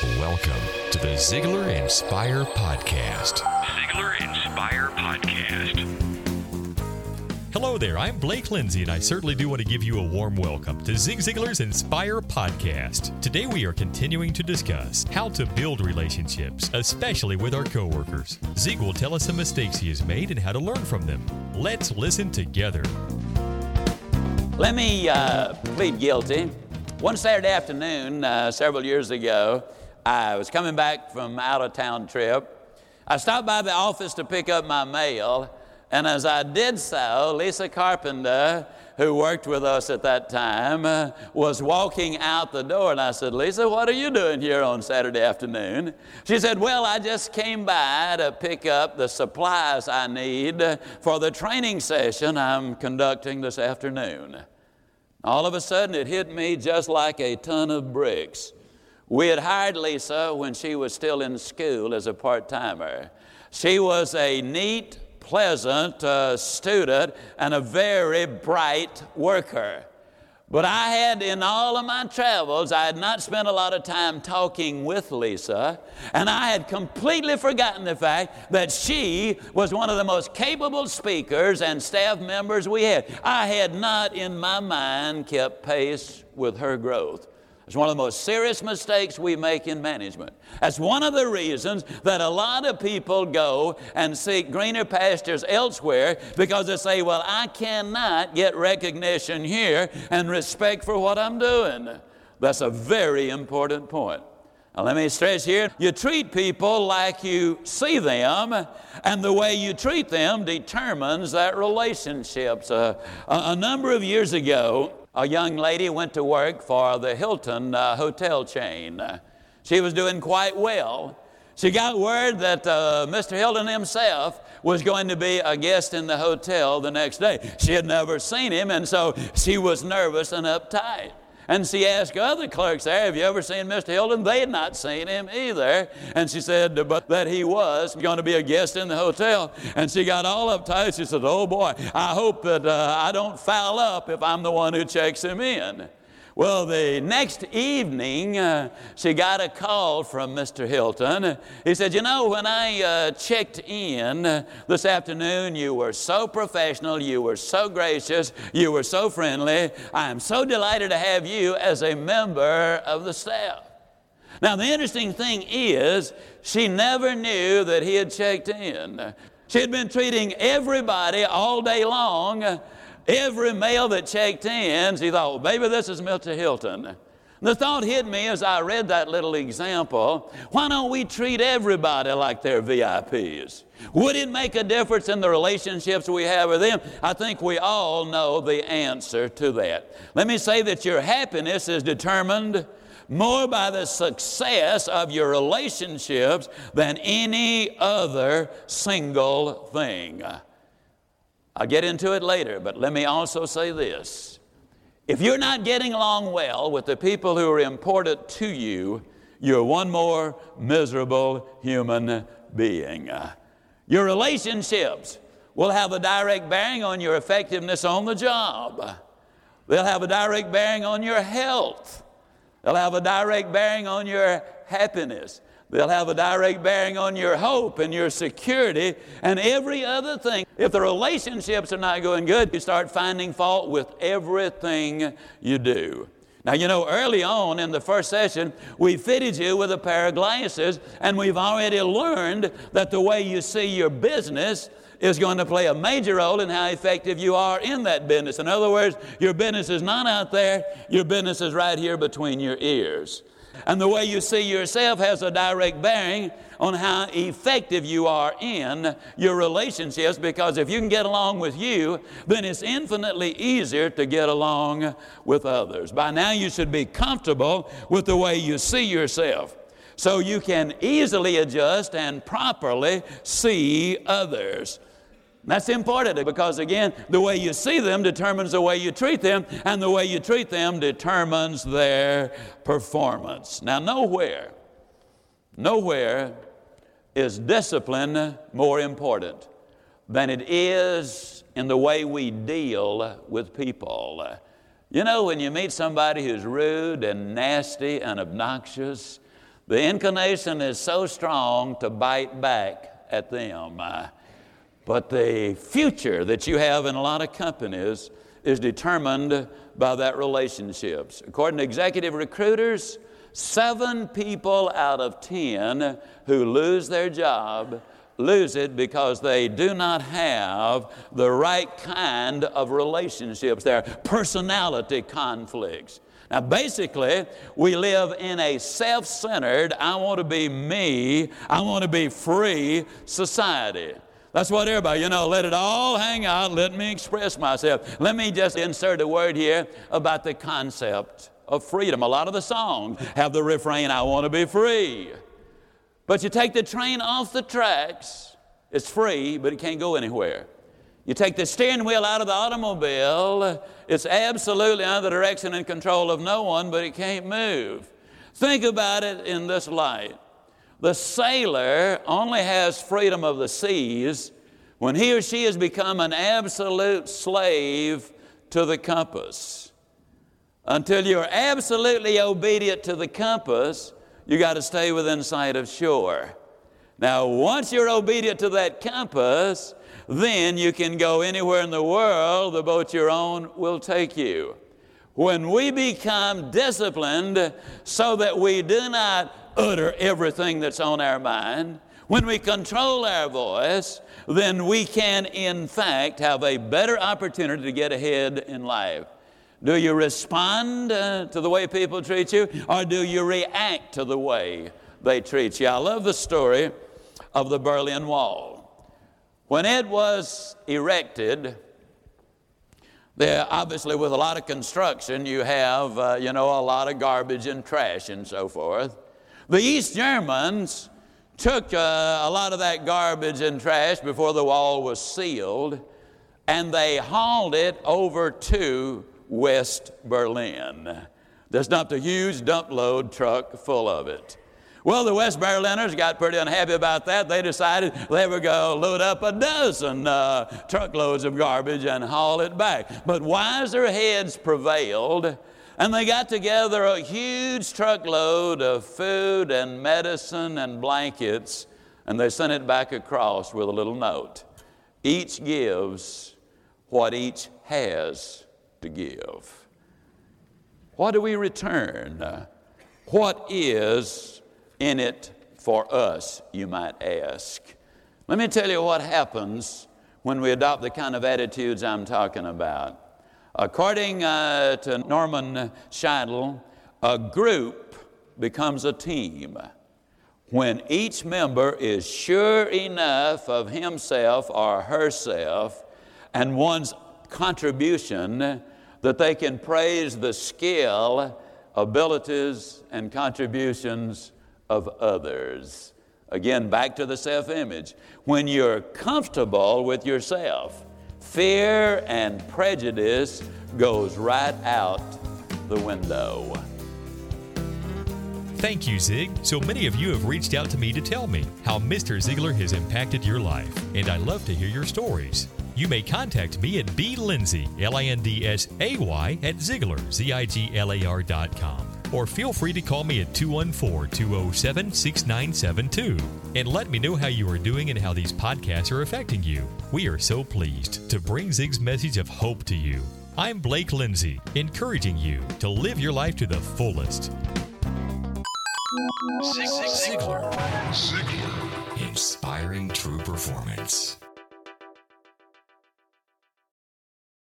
Welcome to the Ziglar Inspire Podcast. Ziglar Inspire Podcast. Hello there, I'm Blake Lindsay, and I certainly do want to give you a warm welcome to Zig Ziglar's Inspire Podcast. Today we are continuing to discuss how to build relationships, especially with our coworkers. Zig will tell us some mistakes he has made and how to learn from them. Let's listen together. Let me uh, plead guilty. One Saturday afternoon, uh, several years ago, I was coming back from out of town trip. I stopped by the office to pick up my mail, and as I did so, Lisa Carpenter, who worked with us at that time, uh, was walking out the door, and I said, Lisa, what are you doing here on Saturday afternoon? She said, Well, I just came by to pick up the supplies I need for the training session I'm conducting this afternoon. All of a sudden, it hit me just like a ton of bricks. We had hired Lisa when she was still in school as a part timer. She was a neat, pleasant uh, student and a very bright worker. But I had, in all of my travels, I had not spent a lot of time talking with Lisa, and I had completely forgotten the fact that she was one of the most capable speakers and staff members we had. I had not, in my mind, kept pace with her growth. It's one of the most serious mistakes we make in management. That's one of the reasons that a lot of people go and seek greener pastures elsewhere because they say, Well, I cannot get recognition here and respect for what I'm doing. That's a very important point. Now, let me stress here you treat people like you see them, and the way you treat them determines that relationships. Uh, a, a number of years ago, a young lady went to work for the Hilton uh, hotel chain. She was doing quite well. She got word that uh, Mr. Hilton himself was going to be a guest in the hotel the next day. She had never seen him, and so she was nervous and uptight. And she asked other clerks there, Have you ever seen Mr. Hilton? They had not seen him either. And she said, But that he was going to be a guest in the hotel. And she got all uptight. She said, Oh boy, I hope that uh, I don't foul up if I'm the one who checks him in. Well, the next evening, uh, she got a call from Mr. Hilton. He said, You know, when I uh, checked in uh, this afternoon, you were so professional, you were so gracious, you were so friendly. I am so delighted to have you as a member of the staff. Now, the interesting thing is, she never knew that he had checked in. She had been treating everybody all day long Every male that checked in, he thought, oh, well, maybe this is Mr. Hilton. The thought hit me as I read that little example why don't we treat everybody like they're VIPs? Would it make a difference in the relationships we have with them? I think we all know the answer to that. Let me say that your happiness is determined more by the success of your relationships than any other single thing. I'll get into it later, but let me also say this. If you're not getting along well with the people who are important to you, you're one more miserable human being. Your relationships will have a direct bearing on your effectiveness on the job. They'll have a direct bearing on your health. They'll have a direct bearing on your happiness. They'll have a direct bearing on your hope and your security and every other thing. If the relationships are not going good, you start finding fault with everything you do. Now, you know, early on in the first session, we fitted you with a pair of glasses, and we've already learned that the way you see your business is going to play a major role in how effective you are in that business. In other words, your business is not out there, your business is right here between your ears. And the way you see yourself has a direct bearing on how effective you are in your relationships because if you can get along with you, then it's infinitely easier to get along with others. By now, you should be comfortable with the way you see yourself so you can easily adjust and properly see others. That's important because, again, the way you see them determines the way you treat them, and the way you treat them determines their performance. Now, nowhere, nowhere is discipline more important than it is in the way we deal with people. You know, when you meet somebody who's rude and nasty and obnoxious, the inclination is so strong to bite back at them. But the future that you have in a lot of companies is determined by that relationships. According to executive recruiters, seven people out of ten who lose their job lose it because they do not have the right kind of relationships. There are personality conflicts. Now, basically, we live in a self centered, I want to be me, I want to be free society. That's what everybody, you know, let it all hang out, let me express myself. Let me just insert a word here about the concept of freedom. A lot of the songs have the refrain, I want to be free. But you take the train off the tracks, it's free, but it can't go anywhere. You take the steering wheel out of the automobile, it's absolutely under the direction and control of no one, but it can't move. Think about it in this light. The sailor only has freedom of the seas when he or she has become an absolute slave to the compass. Until you're absolutely obedient to the compass, you got to stay within sight of shore. Now, once you're obedient to that compass, then you can go anywhere in the world the boat you're on will take you. When we become disciplined so that we do not utter everything that's on our mind, when we control our voice, then we can, in fact, have a better opportunity to get ahead in life. Do you respond uh, to the way people treat you, or do you react to the way they treat you? I love the story of the Berlin Wall. When it was erected, there, obviously, with a lot of construction, you have, uh, you know, a lot of garbage and trash and so forth. The East Germans took uh, a lot of that garbage and trash before the wall was sealed, and they hauled it over to West Berlin. They dumped a huge dump load truck full of it. Well, the West Berliners got pretty unhappy about that. They decided they were going to load up a dozen uh, truckloads of garbage and haul it back. But wiser heads prevailed, and they got together a huge truckload of food and medicine and blankets, and they sent it back across with a little note. Each gives what each has to give. What do we return? What is in it for us, you might ask. Let me tell you what happens when we adopt the kind of attitudes I'm talking about. According uh, to Norman Shidle, a group becomes a team when each member is sure enough of himself or herself and one's contribution that they can praise the skill, abilities, and contributions of others. Again, back to the self image. When you're comfortable with yourself, fear and prejudice goes right out the window. Thank you, Zig. So many of you have reached out to me to tell me how Mr. Ziglar has impacted your life, and I love to hear your stories. You may contact me at blindsay, L-I-N-D-S-A-Y, at com or feel free to call me at 214 207 6972 and let me know how you are doing and how these podcasts are affecting you. We are so pleased to bring Zig's message of hope to you. I'm Blake Lindsay, encouraging you to live your life to the fullest. Zig Ziglar. Ziglar. Inspiring true performance.